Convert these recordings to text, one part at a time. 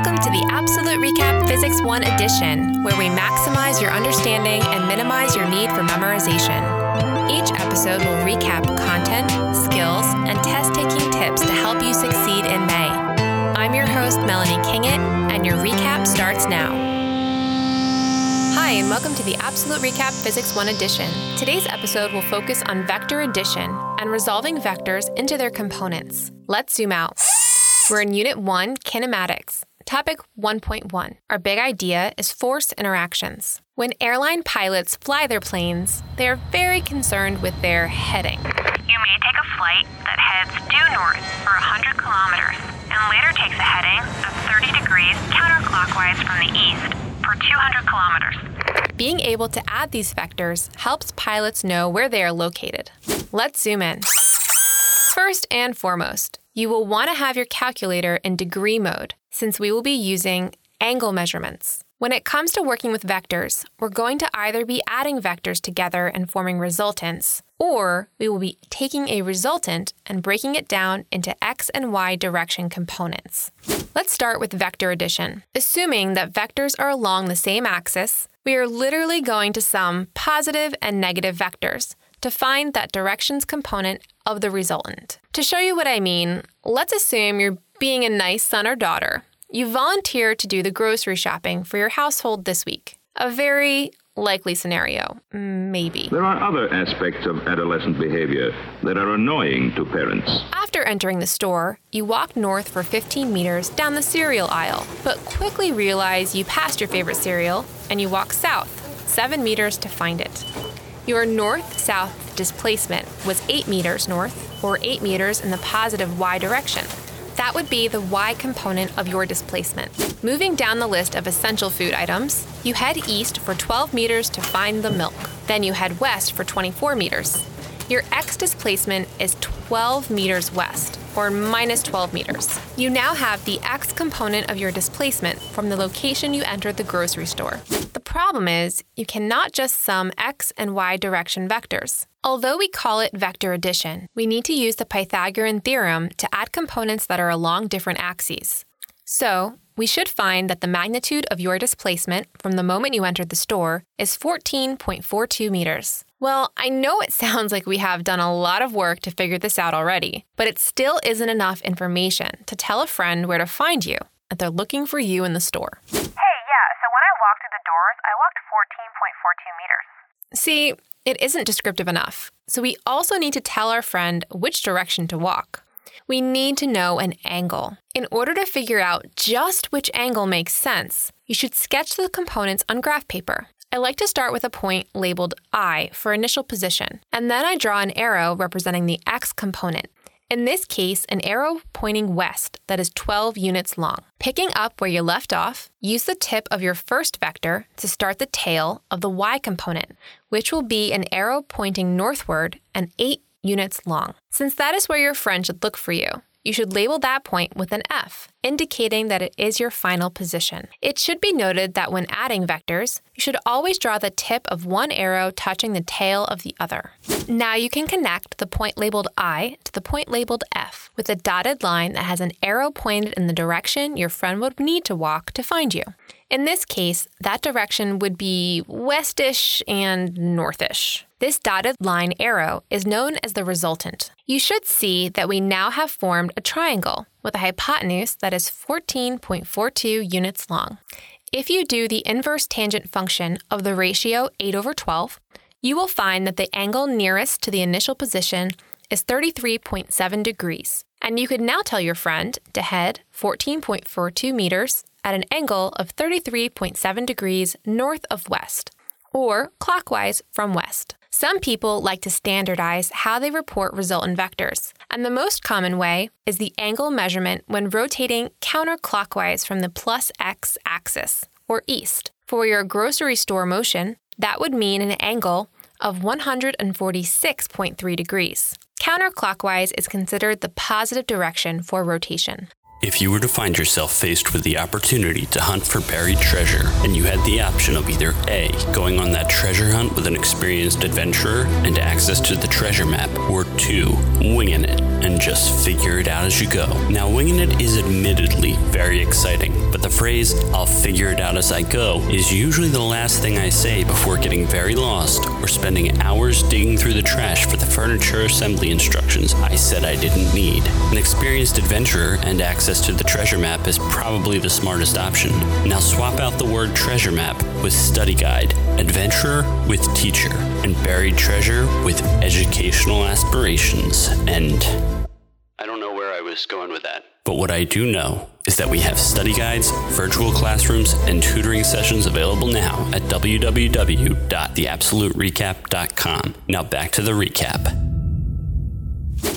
Welcome to the APsolute RecAP Physics 1 edition, where we maximize your understanding and minimize your need for memorization. Each episode will recap content, skills, and test taking tips to help you succeed in May. I'm your host, Melanie Kingett, and your recap starts now. Hi, and welcome to the APsolute RecAP Physics 1 edition. Today's episode will focus on vector addition and resolving vectors into their components. Let's zoom out. We're in Unit 1, Kinematics. Topic 1.1. Our big idea is force interactions. When airline pilots fly their planes, they are very concerned with their heading. You may take a flight that heads due north for 100 kilometers and later takes a heading of 30 degrees counterclockwise from the east for 200 kilometers. Being able to add these vectors helps pilots know where they are located. Let's zoom in. First and foremost, you will want to have your calculator in degree mode since we will be using angle measurements. When it comes to working with vectors, we're going to either be adding vectors together and forming resultants, or we will be taking a resultant and breaking it down into x and y direction components. Let's start with vector addition. Assuming that vectors are along the same axis, we are literally going to sum positive and negative vectors to find that directions component of the resultant. To show you what I mean, let's assume you're being a nice son or daughter. You volunteer to do the grocery shopping for your household this week. A very likely scenario, maybe. There are other aspects of adolescent behavior that are annoying to parents. After entering the store, you walk north for 15 meters down the cereal aisle, but quickly realize you passed your favorite cereal and you walk south, 7 meters to find it. Your north south displacement was 8 meters north, or 8 meters in the positive y direction. That would be the y component of your displacement. Moving down the list of essential food items, you head east for 12 meters to find the milk. Then you head west for 24 meters. Your x displacement is 12 meters west, or minus 12 meters. You now have the x component of your displacement from the location you entered the grocery store. The problem is, you cannot just sum x and y direction vectors. Although we call it vector addition, we need to use the Pythagorean theorem to add components that are along different axes. So, we should find that the magnitude of your displacement from the moment you entered the store is 14.42 meters. Well, I know it sounds like we have done a lot of work to figure this out already, but it still isn't enough information to tell a friend where to find you if they're looking for you in the store. So when I walked through the doors, I walked 14.42 meters. See, it isn't descriptive enough, so we also need to tell our friend which direction to walk. We need to know an angle. In order to figure out just which angle makes sense, you should sketch the components on graph paper. I like to start with a point labeled I for initial position, and then I draw an arrow representing the x component. In this case, an arrow pointing west that is 12 units long. Picking up where you left off, use the tip of your first vector to start the tail of the y component, which will be an arrow pointing northward and 8 units long. Since that is where your friend should look for you, you should label that point with an F, indicating that it is your final position. It should be noted that when adding vectors, you should always draw the tip of one arrow touching the tail of the other. Now you can connect the point labeled I to the point labeled F with a dotted line that has an arrow pointed in the direction your friend would need to walk to find you. In this case, that direction would be westish and northish. This dotted line arrow is known as the resultant. You should see that we now have formed a triangle with a hypotenuse that is 14.42 units long. If you do the inverse tangent function of the ratio 8 over 12, you will find that the angle nearest to the initial position is 33.7 degrees. And you could now tell your friend to head 14.42 meters at an angle of 33.7 degrees north of west, or clockwise from west. Some people like to standardize how they report resultant vectors, and the most common way is the angle measurement when rotating counterclockwise from the plus x axis, or east. For your grocery store motion, that would mean an angle of 146.3 degrees. Counterclockwise is considered the positive direction for rotation. If you were to find yourself faced with the opportunity to hunt for buried treasure, and you had the option of either A, going on that treasure hunt with an experienced adventurer and access to the treasure map, or 2, winging it and just figure it out as you go. Now, winging it is admittedly very exciting, but the phrase, I'll figure it out as I go, is usually the last thing I say before getting very lost or spending hours digging through the trash for the furniture assembly instructions I said I didn't need. An experienced adventurer and access to the treasure map is probably the smartest option. Now swap out the word treasure map with study guide, adventurer with teacher, and buried treasure with educational aspirations. And I don't know where I was going with that. But what I do know is that we have study guides, virtual classrooms, and tutoring sessions available now at www.theapsoluterecap.com. Now back to the recap.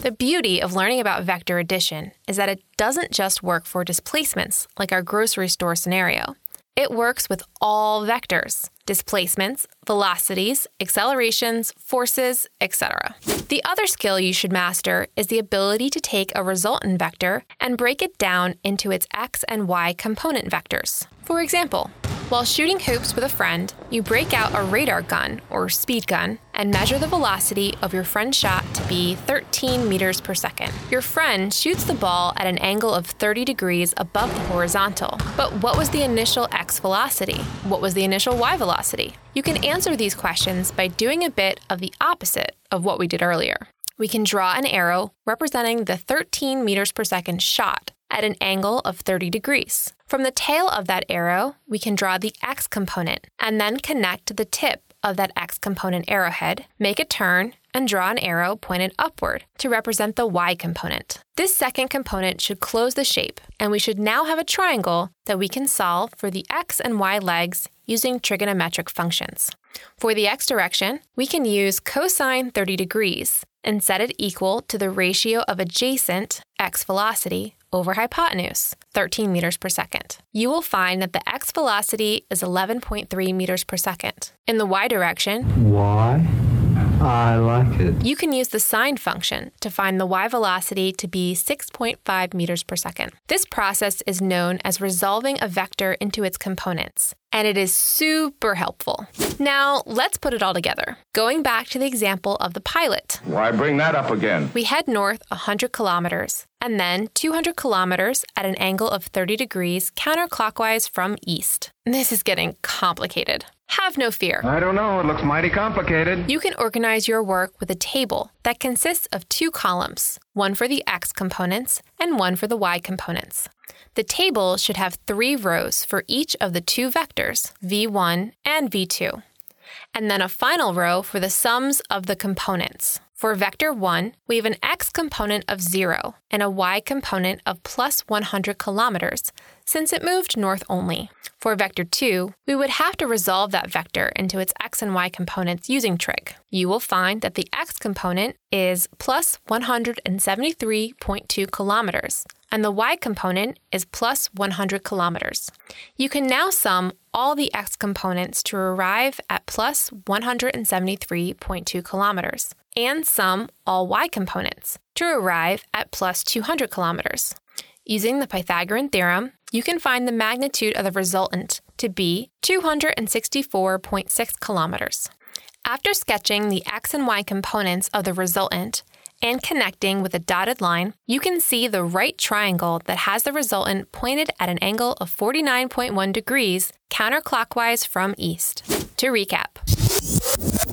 The beauty of learning about vector addition is that it doesn't just work for displacements like our grocery store scenario. It works with all vectors displacements, velocities, accelerations, forces, etc. The other skill you should master is the ability to take a resultant vector and break it down into its x and y component vectors. For example, while shooting hoops with a friend, you break out a radar gun or speed gun and measure the velocity of your friend's shot be 13 meters per second. Your friend shoots the ball at an angle of 30 degrees above the horizontal. But what was the initial x velocity? What was the initial y velocity? You can answer these questions by doing a bit of the opposite of what we did earlier. We can draw an arrow representing the 13 meters per second shot at an angle of 30 degrees. From the tail of that arrow, we can draw the x component and then connect the tip of that x component arrowhead, make a turn, and draw an arrow pointed upward to represent the y component. This second component should close the shape, and we should now have a triangle that we can solve for the x and y legs using trigonometric functions. For the x direction, we can use cosine 30 degrees and set it equal to the ratio of adjacent x velocity over hypotenuse, 13 meters per second. You will find that the x velocity is 11.3 meters per second. In the y direction, y Oh, I like it. You can use the sine function to find the y velocity to be 6.5 meters per second. This process is known as resolving a vector into its components, and it is super helpful. Now, let's put it all together. Going back to the example of the pilot. Why bring that up again? We head north 100 kilometers and then 200 kilometers at an angle of 30 degrees counterclockwise from east. This is getting complicated. Have no fear. I don't know. It looks mighty complicated. You can organize your work with a table that consists of two columns, one for the x components and one for the y components. The table should have three rows for each of the two vectors, v1 and v2, and then a final row for the sums of the components. For vector 1, we have an x component of 0 and a y component of plus 100 kilometers, since it moved north only. For vector 2, we would have to resolve that vector into its x and y components using trig. You will find that the x component is plus 173.2 kilometers, and the y component is plus 100 kilometers. You can now sum all the x components to arrive at plus 173.2 kilometers, and sum all y components to arrive at plus 200 kilometers. Using the Pythagorean theorem, you can find the magnitude of the resultant to be 264.6 kilometers. After sketching the x and y components of the resultant and connecting with a dotted line, you can see the right triangle that has the resultant pointed at an angle of 49.1 degrees counterclockwise from east. To recap,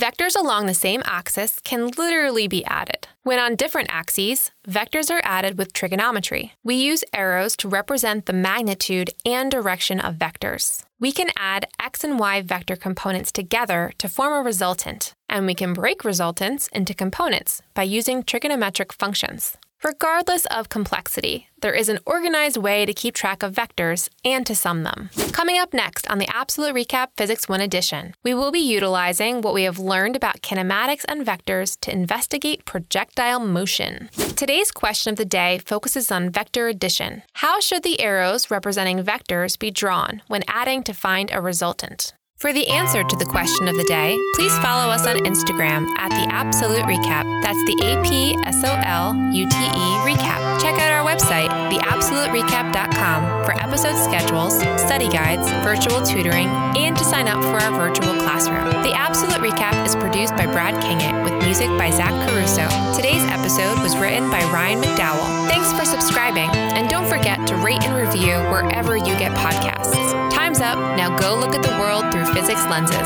Vectors along the same axis can literally be added. When on different axes, vectors are added with trigonometry. We use arrows to represent the magnitude and direction of vectors. We can add x and y vector components together to form a resultant, and we can break resultants into components by using trigonometric functions. Regardless of complexity, there is an organized way to keep track of vectors and to sum them. Coming up next on the APsolute RecAP Physics 1 edition, we will be utilizing what we have learned about kinematics and vectors to investigate projectile motion. Today's question of the day focuses on vector addition. How should the arrows representing vectors be drawn when adding to find a resultant? For the answer to the question of the day, please follow us on Instagram at the APsolute RecAP. That's the A P S O L U T E Recap. Check out our website, theapsoluterecap.com for episode schedules, study guides, virtual tutoring, and to sign up for our virtual classroom. The APsolute RecAP is produced by Brad Kingett with music by Zach Caruso. Today's episode was written by Ryan McDowell. Thanks for subscribing, and don't forget to rate and review wherever you get podcasts. Time's up. Now go look at the world through physics lenses.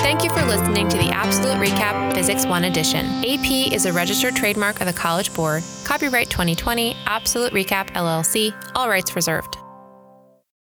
Thank you for listening to the APsolute RecAP Physics 1 edition. AP is a registered trademark of the College Board. Copyright 2020, APsolute RecAP LLC, all rights reserved.